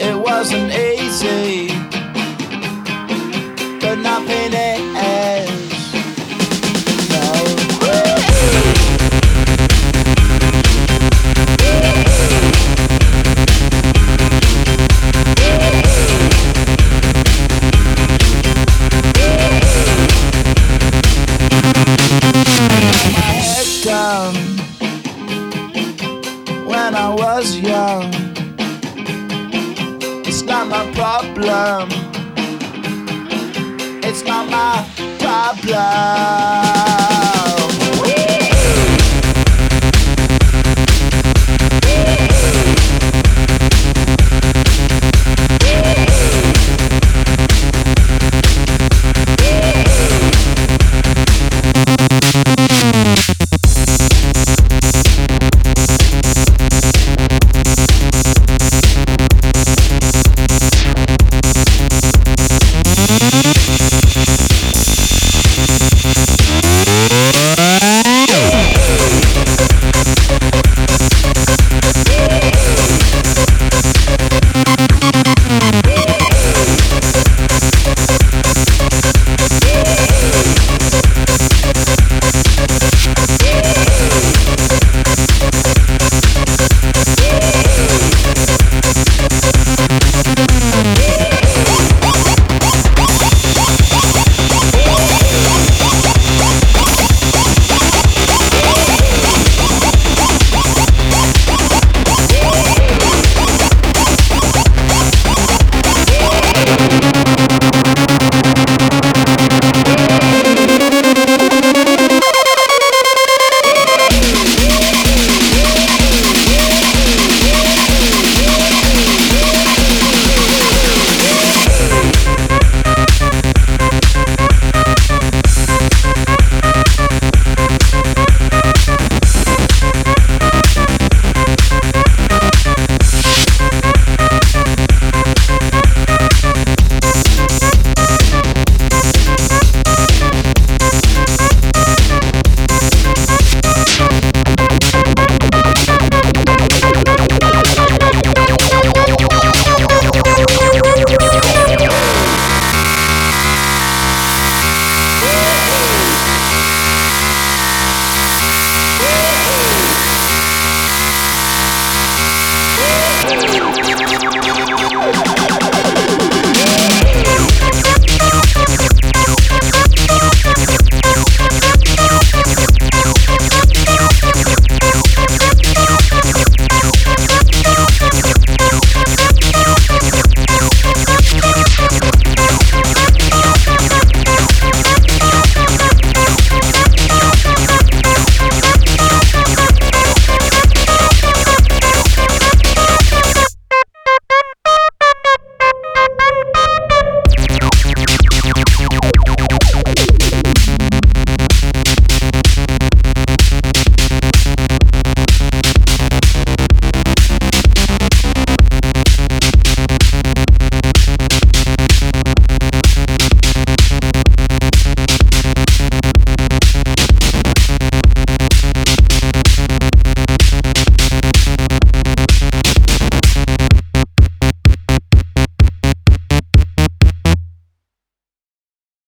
It wasn't easy, when I was young. It's not my problem. It's not my problem. Thank